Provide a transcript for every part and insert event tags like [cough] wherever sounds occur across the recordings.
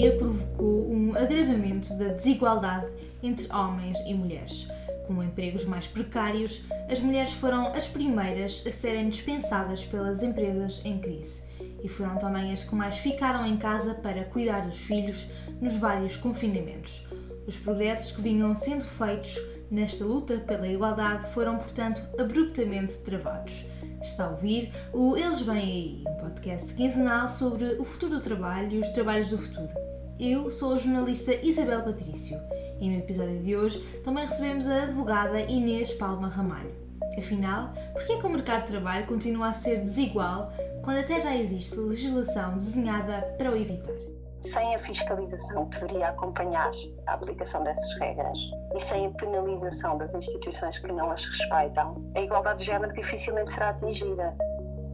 pandemia provocou um agravamento da desigualdade entre homens e mulheres. Com empregos mais precários, as mulheres foram as primeiras a serem dispensadas pelas empresas em crise e foram também as que mais ficaram em casa para cuidar dos filhos nos vários confinamentos. Os progressos que vinham sendo feitos nesta luta pela igualdade foram, portanto, abruptamente travados. Está a ouvir o Eles Vêm Aí, um podcast quinzenal sobre o futuro do trabalho e os trabalhos do futuro. Eu sou a jornalista Isabel Patrício e no episódio de hoje também recebemos a advogada Inês Palma Ramalho. Afinal, por que é que o mercado de trabalho continua a ser desigual quando até já existe legislação desenhada para o evitar? sem a fiscalização que deveria acompanhar a aplicação dessas regras e sem a penalização das instituições que não as respeitam, a igualdade de género dificilmente será atingida.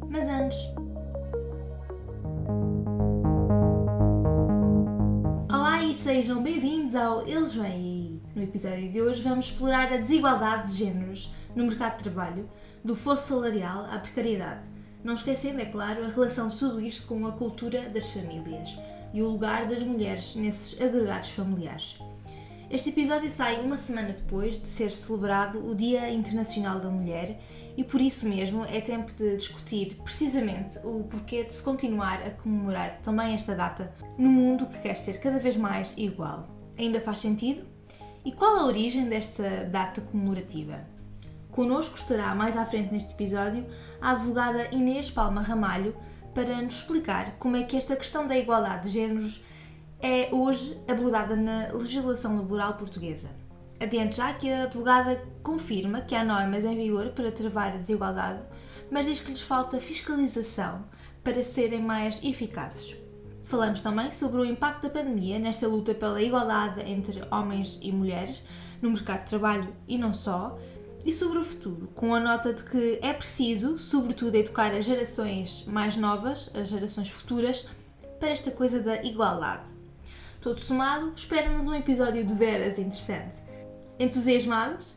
Mas antes. Sejam bem-vindos ao Eles Vêm Aí. No episódio de hoje vamos explorar a desigualdade de géneros no mercado de trabalho, do fosso salarial à precariedade. Não esquecendo, é claro, a relação de tudo isto com a cultura das famílias e o lugar das mulheres nesses agregados familiares. Este episódio sai uma semana depois de ser celebrado o Dia Internacional da Mulher e por isso mesmo é tempo de discutir precisamente o porquê de se continuar a comemorar também esta data no mundo que quer ser cada vez mais igual. Ainda faz sentido? E qual a origem desta data comemorativa? Connosco estará mais à frente neste episódio a advogada Inês Palma Ramalho, para nos explicar como é que esta questão da igualdade de géneros é hoje abordada na legislação laboral portuguesa. Adiante já que a advogada confirma que há normas em vigor para travar a desigualdade, mas diz que lhes falta fiscalização para serem mais eficazes. Falamos também sobre o impacto da pandemia nesta luta pela igualdade entre homens e mulheres no mercado de trabalho e não só, e sobre o futuro, com a nota de que é preciso, sobretudo, educar as gerações mais novas, as gerações futuras, para esta coisa da igualdade. Todo somado, espera-nos um episódio de veras interessante. Entusiasmados?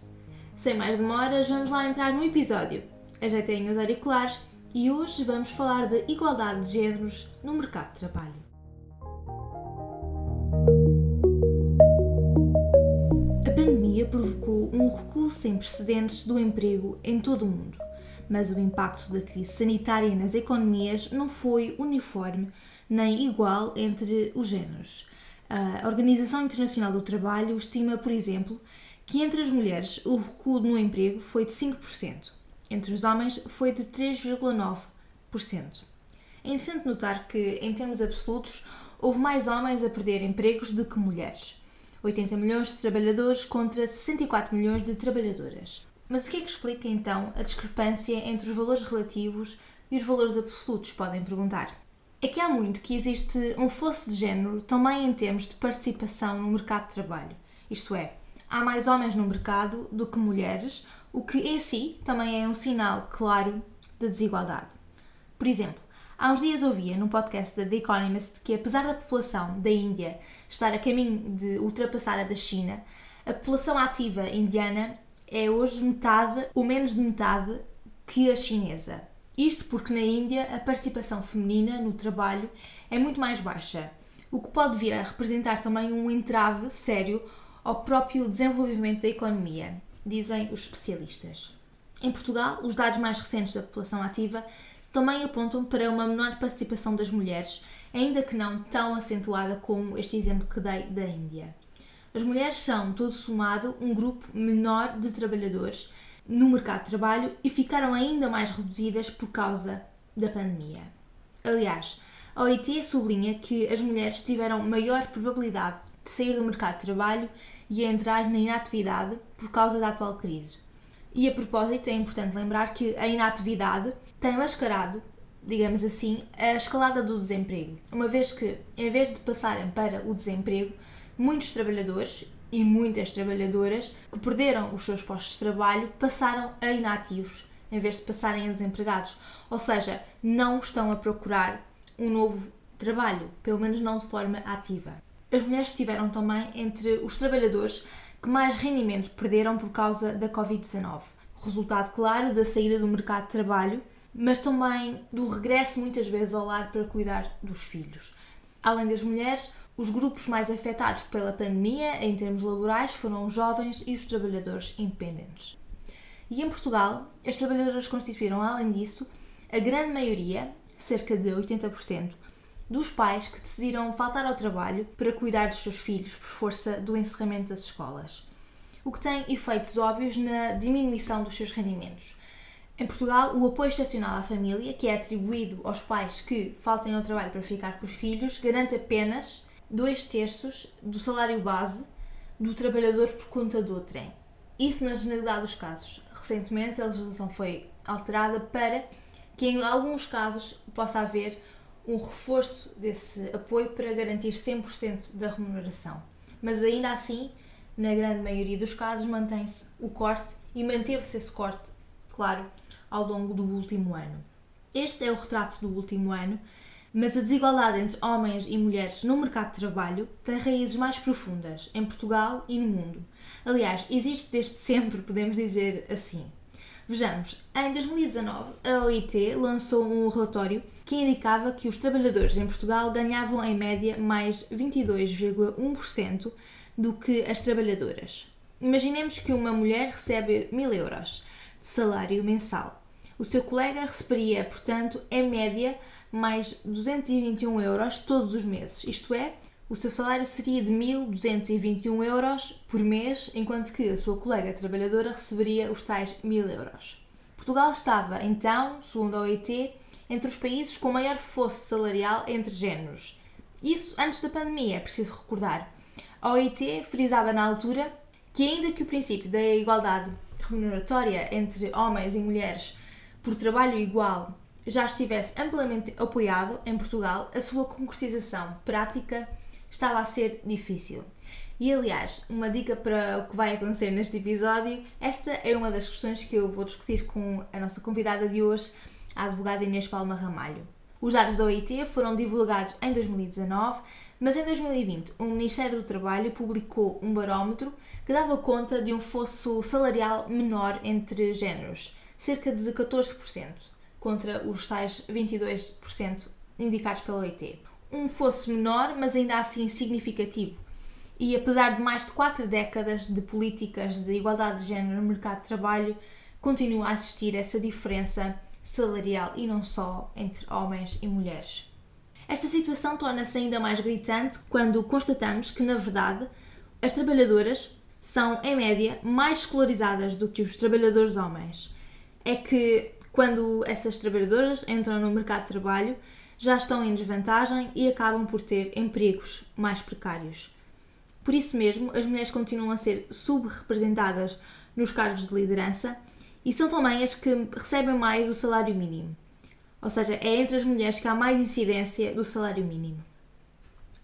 Sem mais demoras, vamos lá entrar no episódio. Ajeitem os auriculares e hoje vamos falar da igualdade de géneros no mercado de trabalho. pandemia provocou um recuo sem precedentes do emprego em todo o mundo, mas o impacto da crise sanitária nas economias não foi uniforme nem igual entre os géneros. A Organização Internacional do Trabalho estima, por exemplo, que entre as mulheres o recuo no emprego foi de 5%, entre os homens foi de 3,9%. É interessante notar que, em termos absolutos, houve mais homens a perder empregos do que mulheres. 80 milhões de trabalhadores contra 64 milhões de trabalhadoras. Mas o que é que explica então a discrepância entre os valores relativos e os valores absolutos, podem perguntar? É que há muito que existe um fosso de género também em termos de participação no mercado de trabalho. Isto é, há mais homens no mercado do que mulheres, o que em si também é um sinal claro de desigualdade. Por exemplo, Há uns dias ouvia num podcast da The Economist que, apesar da população da Índia estar a caminho de ultrapassar a da China, a população ativa indiana é hoje metade ou menos de metade que a chinesa. Isto porque na Índia a participação feminina no trabalho é muito mais baixa, o que pode vir a representar também um entrave sério ao próprio desenvolvimento da economia, dizem os especialistas. Em Portugal, os dados mais recentes da população ativa também apontam para uma menor participação das mulheres, ainda que não tão acentuada como este exemplo que dei da Índia. As mulheres são, todo somado, um grupo menor de trabalhadores no mercado de trabalho e ficaram ainda mais reduzidas por causa da pandemia. Aliás, a OIT sublinha que as mulheres tiveram maior probabilidade de sair do mercado de trabalho e entrar na inatividade por causa da atual crise. E a propósito, é importante lembrar que a inatividade tem mascarado, digamos assim, a escalada do desemprego, uma vez que, em vez de passarem para o desemprego, muitos trabalhadores e muitas trabalhadoras que perderam os seus postos de trabalho passaram a inativos, em vez de passarem a desempregados. Ou seja, não estão a procurar um novo trabalho, pelo menos não de forma ativa. As mulheres estiveram também entre os trabalhadores que mais rendimentos perderam por causa da Covid-19. Resultado claro da saída do mercado de trabalho, mas também do regresso muitas vezes ao lar para cuidar dos filhos. Além das mulheres, os grupos mais afetados pela pandemia em termos laborais foram os jovens e os trabalhadores independentes. E em Portugal, as trabalhadoras constituíram, além disso, a grande maioria, cerca de 80%, dos pais que decidiram faltar ao trabalho para cuidar dos seus filhos por força do encerramento das escolas, o que tem efeitos óbvios na diminuição dos seus rendimentos. Em Portugal, o apoio excepcional à família, que é atribuído aos pais que faltem ao trabalho para ficar com os filhos, garante apenas dois terços do salário base do trabalhador por conta do trem. Isso na generalidade dos casos. Recentemente a legislação foi alterada para que em alguns casos possa haver um reforço desse apoio para garantir 100% da remuneração. Mas ainda assim, na grande maioria dos casos, mantém-se o corte e manteve-se esse corte, claro, ao longo do último ano. Este é o retrato do último ano, mas a desigualdade entre homens e mulheres no mercado de trabalho tem raízes mais profundas em Portugal e no mundo. Aliás, existe desde sempre, podemos dizer assim. Vejamos, em 2019, a OIT lançou um relatório que indicava que os trabalhadores em Portugal ganhavam em média mais 22,1% do que as trabalhadoras. Imaginemos que uma mulher recebe 1000 euros de salário mensal. O seu colega receberia, portanto, em média, mais 221 euros todos os meses, isto é, o seu salário seria de 1.221 euros por mês, enquanto que a sua colega trabalhadora receberia os tais 1.000 euros. Portugal estava, então, segundo a OIT, entre os países com maior fosso salarial entre géneros. Isso antes da pandemia, é preciso recordar. A OIT frisava na altura que, ainda que o princípio da igualdade remuneratória entre homens e mulheres por trabalho igual já estivesse amplamente apoiado em Portugal, a sua concretização prática estava a ser difícil. E aliás, uma dica para o que vai acontecer neste episódio, esta é uma das questões que eu vou discutir com a nossa convidada de hoje, a advogada Inês Palma Ramalho. Os dados da OIT foram divulgados em 2019, mas em 2020 o Ministério do Trabalho publicou um barómetro que dava conta de um fosso salarial menor entre géneros, cerca de 14%, contra os tais 22% indicados pela OIT um fosse menor, mas ainda assim significativo. E apesar de mais de quatro décadas de políticas de igualdade de género no mercado de trabalho, continua a existir essa diferença salarial e não só entre homens e mulheres. Esta situação torna-se ainda mais gritante quando constatamos que, na verdade, as trabalhadoras são, em média, mais escolarizadas do que os trabalhadores homens. É que, quando essas trabalhadoras entram no mercado de trabalho, já estão em desvantagem e acabam por ter empregos mais precários. Por isso mesmo, as mulheres continuam a ser subrepresentadas nos cargos de liderança e são também as que recebem mais o salário mínimo. Ou seja, é entre as mulheres que há mais incidência do salário mínimo.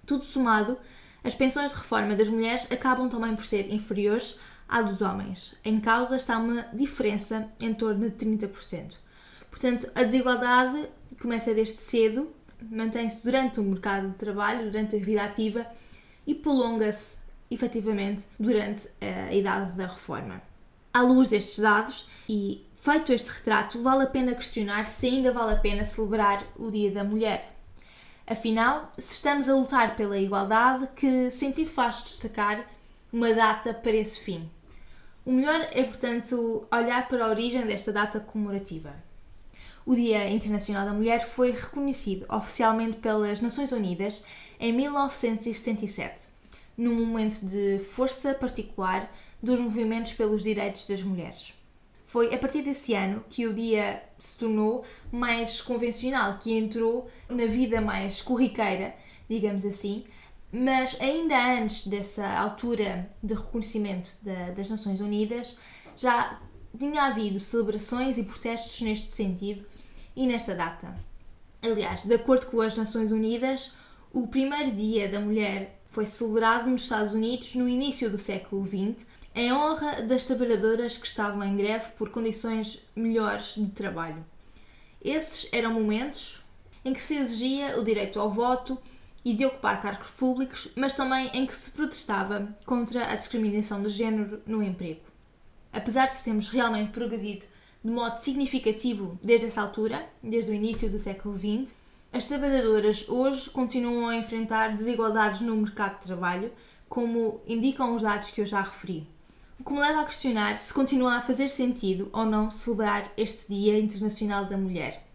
Tudo somado, as pensões de reforma das mulheres acabam também por ser inferiores à dos homens. Em causa está uma diferença em torno de 30%. Portanto, a desigualdade começa desde cedo, mantém-se durante o mercado de trabalho, durante a vida ativa e prolonga-se efetivamente durante a idade da reforma. À luz destes dados e feito este retrato, vale a pena questionar se ainda vale a pena celebrar o Dia da Mulher. Afinal, se estamos a lutar pela igualdade, que sentido faz destacar uma data para esse fim? O melhor é, portanto, olhar para a origem desta data comemorativa o Dia Internacional da Mulher foi reconhecido oficialmente pelas Nações Unidas em 1977, num momento de força particular dos movimentos pelos direitos das mulheres. Foi a partir desse ano que o dia se tornou mais convencional, que entrou na vida mais corriqueira, digamos assim, mas ainda antes dessa altura de reconhecimento da, das Nações Unidas, já tinha havido celebrações e protestos neste sentido e nesta data. Aliás, de acordo com as Nações Unidas, o primeiro Dia da Mulher foi celebrado nos Estados Unidos no início do século XX, em honra das trabalhadoras que estavam em greve por condições melhores de trabalho. Esses eram momentos em que se exigia o direito ao voto e de ocupar cargos públicos, mas também em que se protestava contra a discriminação de género no emprego. Apesar de termos realmente progredido de modo significativo desde essa altura, desde o início do século XX, As trabalhadoras hoje continuam a enfrentar desigualdades no mercado de trabalho, como indicam os dados que eu já referi. O que me leva a questionar se continua a fazer sentido ou não celebrar este Dia Internacional da Mulher.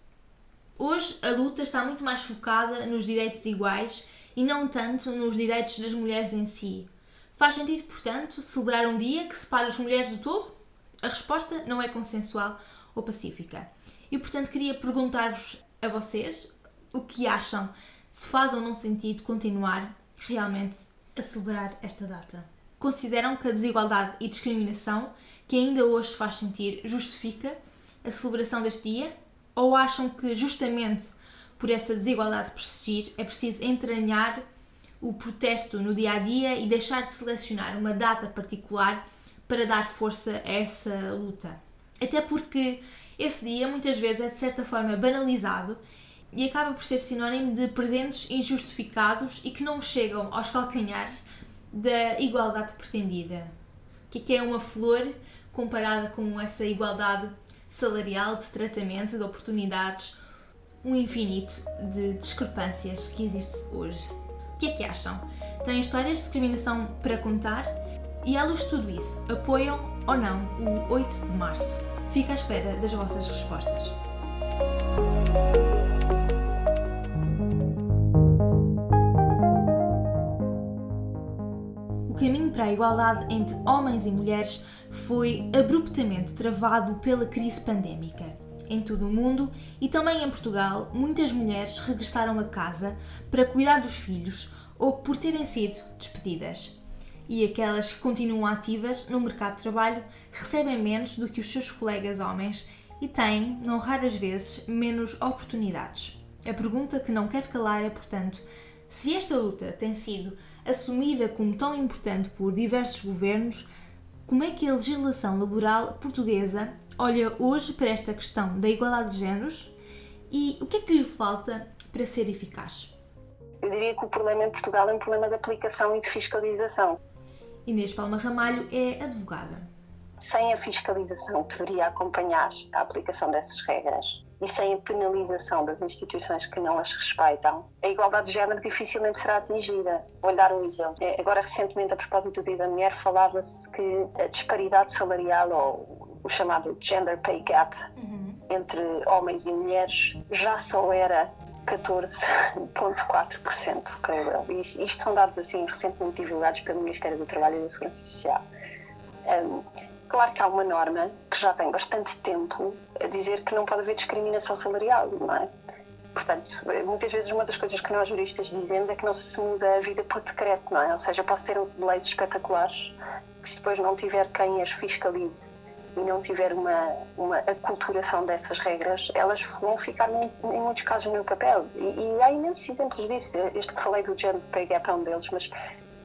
Hoje a luta está muito mais focada nos direitos iguais e não tanto nos direitos das mulheres em si. Faz sentido, portanto, celebrar um dia que separa as mulheres do todo? A resposta não é consensual ou pacífica. E, portanto, queria perguntar-vos a vocês o que acham, se faz ou não sentido continuar realmente a celebrar esta data. Consideram que a desigualdade e discriminação que ainda hoje se faz sentir justifica a celebração deste dia ou acham que, justamente por essa desigualdade persistir, é preciso entranhar o protesto no dia a dia e deixar de selecionar uma data particular para dar força a essa luta? Até porque esse dia muitas vezes é de certa forma banalizado e acaba por ser sinónimo de presentes injustificados e que não chegam aos calcanhares da igualdade pretendida. O que é, é uma flor comparada com essa igualdade salarial, de tratamento, de oportunidades, um infinito de discrepâncias que existe hoje. O que é que acham? Têm histórias de discriminação para contar? E à luz de tudo isso, apoiam ou não o 8 de março? Fico à espera das vossas respostas. O caminho para a igualdade entre homens e mulheres foi abruptamente travado pela crise pandémica. Em todo o mundo e também em Portugal, muitas mulheres regressaram a casa para cuidar dos filhos ou por terem sido despedidas. E aquelas que continuam ativas no mercado de trabalho recebem menos do que os seus colegas homens e têm, não raras vezes, menos oportunidades. A pergunta que não quer calar é, portanto, se esta luta tem sido assumida como tão importante por diversos governos, como é que a legislação laboral portuguesa olha hoje para esta questão da igualdade de géneros e o que é que lhe falta para ser eficaz? Eu diria que o problema em Portugal é um problema de aplicação e de fiscalização. Inês Palma Ramalho é advogada. Sem a fiscalização que deveria acompanhar a aplicação dessas regras e sem a penalização das instituições que não as respeitam, a igualdade de género dificilmente será atingida. Vou dar um exemplo. É, agora, recentemente, a propósito do Dia da Mulher, falava-se que a disparidade salarial, ou o chamado gender pay gap, uhum. entre homens e mulheres, já só era 14,4%, creio eu. Isto são dados assim recentemente divulgados pelo Ministério do Trabalho e da Segurança Social. Um, Claro que há uma norma que já tem bastante tempo a dizer que não pode haver discriminação salarial, não é? Portanto, muitas vezes uma das coisas que nós juristas dizemos é que não se muda a vida por decreto, não é? Ou seja, posso ter leis espetaculares que se depois não tiver quem as fiscalize e não tiver uma, uma aculturação dessas regras, elas vão ficar em, muitos casos no papel. E, e, há imensos exemplos disso. Este que falei do gender pay gap é um deles, mas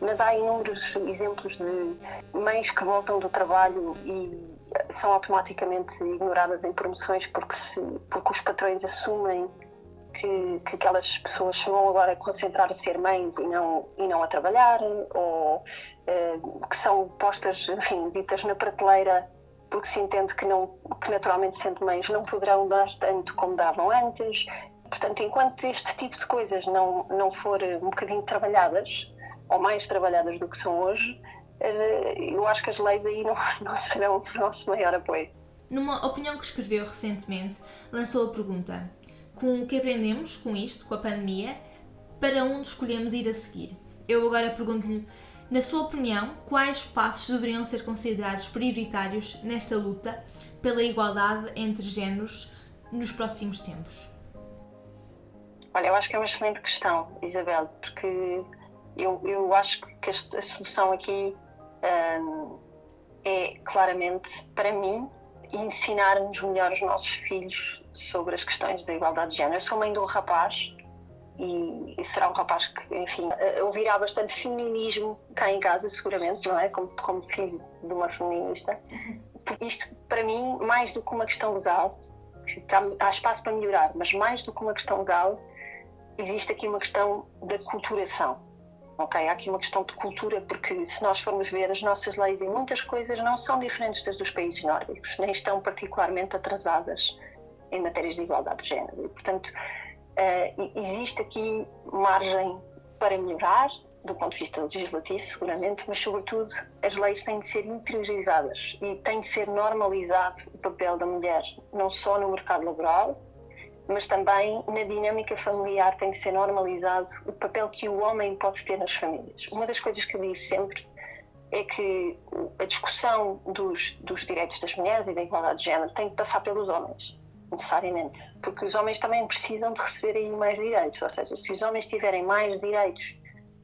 mas há inúmeros exemplos de mães que voltam do trabalho e são automaticamente ignoradas em promoções porque, se, porque os patrões assumem que, que aquelas pessoas vão agora concentrar a ser mães e não, e não a trabalhar, ou eh, que são postas, enfim, ditas na prateleira porque se entende que, não, que naturalmente sendo mães não poderão dar tanto como davam antes. Portanto, enquanto este tipo de coisas não, não for um bocadinho trabalhadas, ou mais trabalhadas do que são hoje, eh, eu acho que as leis aí não, [laughs] não serão o nosso maior apoio. Numa opinião que escreveu recentemente, lançou a pergunta: com o que aprendemos com isto, com a pandemia, para onde escolhemos ir a seguir? Eu agora pergunto-lhe, na sua opinião, quais passos deveriam ser considerados prioritários nesta luta pela igualdade entre géneros nos próximos tempos? Olha, eu acho que é uma excelente questão, Isabel, porque eu, eu acho que a, solução aqui um, é claramente, para mim, ensinarmos melhor os nossos filhos sobre as questões da igualdade de género. Eu sou mãe de um rapaz e, e será um rapaz que, enfim, ouvirá bastante feminismo cá em casa, seguramente, não é? Como, como filho de uma feminista. Porque isto, para mim, mais do que uma questão legal, que há, espaço para melhorar, mas mais do que uma questão legal, existe aqui uma questão da culturação Ok, há aqui uma questão de cultura, porque se nós formos ver, as nossas leis em muitas coisas não são diferentes das dos países nórdicos, nem estão particularmente atrasadas em matérias de igualdade de género. E, portanto, Uh, existe aqui margem para melhorar, do ponto de vista legislativo, seguramente, mas, sobretudo, as leis têm de ser interiorizadas e tem de ser normalizado o papel da mulher, não só no mercado laboral, mas também na dinâmica familiar tem de ser normalizado o papel que o homem pode ter nas famílias. Uma das coisas que eu disse sempre é que a discussão dos, dos direitos das mulheres e da igualdade de género tem de passar pelos homens, necessariamente, porque os homens também precisam de receber aí mais direitos, ou seja, se os homens tiverem mais direitos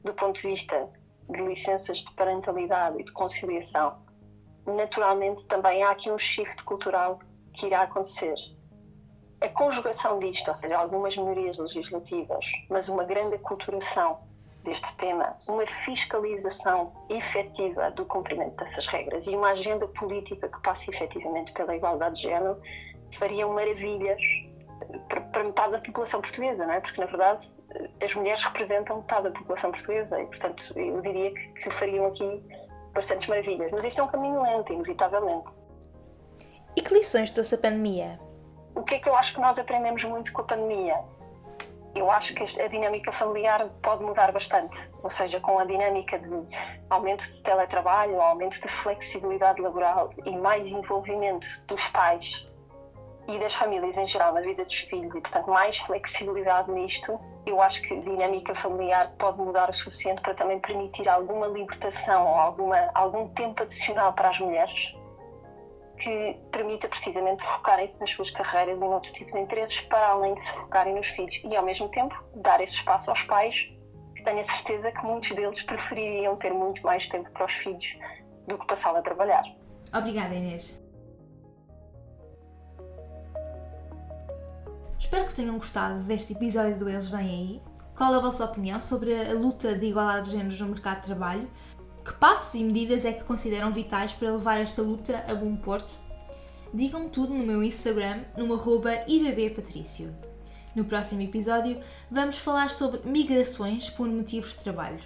do ponto de vista de licenças de parentalidade e de conciliação, naturalmente também há aqui um shift cultural que irá acontecer. A conjugação disto, ou seja, algumas melhorias legislativas, mas uma grande aculturação deste tema, uma fiscalização efetiva do cumprimento dessas regras e uma agenda política que passe efetivamente pela igualdade de género, fariam maravilhas para, metade da população portuguesa, não é? Porque, na verdade, as mulheres representam metade da população portuguesa e, portanto, eu diria que, que fariam aqui bastantes maravilhas. Mas isto é um caminho lento, inevitavelmente. E que lições trouxe a pandemia? O que é que eu acho que nós aprendemos muito com a pandemia? Eu acho que a dinâmica familiar pode mudar bastante, ou seja, com a dinâmica de aumento de teletrabalho, aumento de flexibilidade laboral e mais envolvimento dos pais e das famílias em geral na vida dos filhos e, portanto, mais flexibilidade nisto, eu acho que a dinâmica familiar pode mudar o suficiente para também permitir alguma libertação ou alguma, algum tempo adicional para as mulheres que permita precisamente focarem-se nas suas carreiras e noutro tipo de interesses para além de se focarem nos filhos e ao mesmo tempo dar esse espaço aos pais que tenho a certeza que muitos deles prefeririam ter muito mais tempo para os filhos do que passá-lo a trabalhar. Obrigada Inês. Espero que tenham gostado deste episódio do Eles Vêm Aí. Qual a vossa opinião sobre a luta de igualdade de géneros no mercado de trabalho? Que passos e medidas é que consideram vitais para levar esta luta a bom porto? Digam-me tudo no meu Instagram, no arroba. No próximo episódio vamos falar sobre migrações por motivos de trabalho.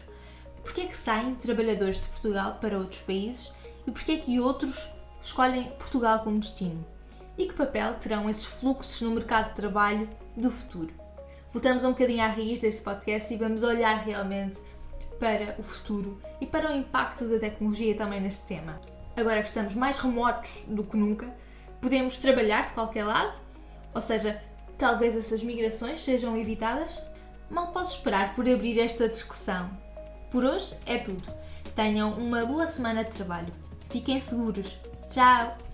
Porquê é que saem trabalhadores de Portugal para outros países e porquê é que outros escolhem Portugal como destino? E que papel terão esses fluxos no mercado de trabalho do futuro. Voltamos um bocadinho à raiz deste podcast e vamos olhar realmente para o futuro e para o impacto da tecnologia também neste tema. Agora que estamos mais remotos do que nunca, podemos trabalhar de qualquer lado, ou seja, talvez essas migrações sejam evitadas? Mal posso esperar por abrir esta discussão. Por hoje é tudo. Tenham uma boa semana de trabalho. Fiquem seguros. Tchau!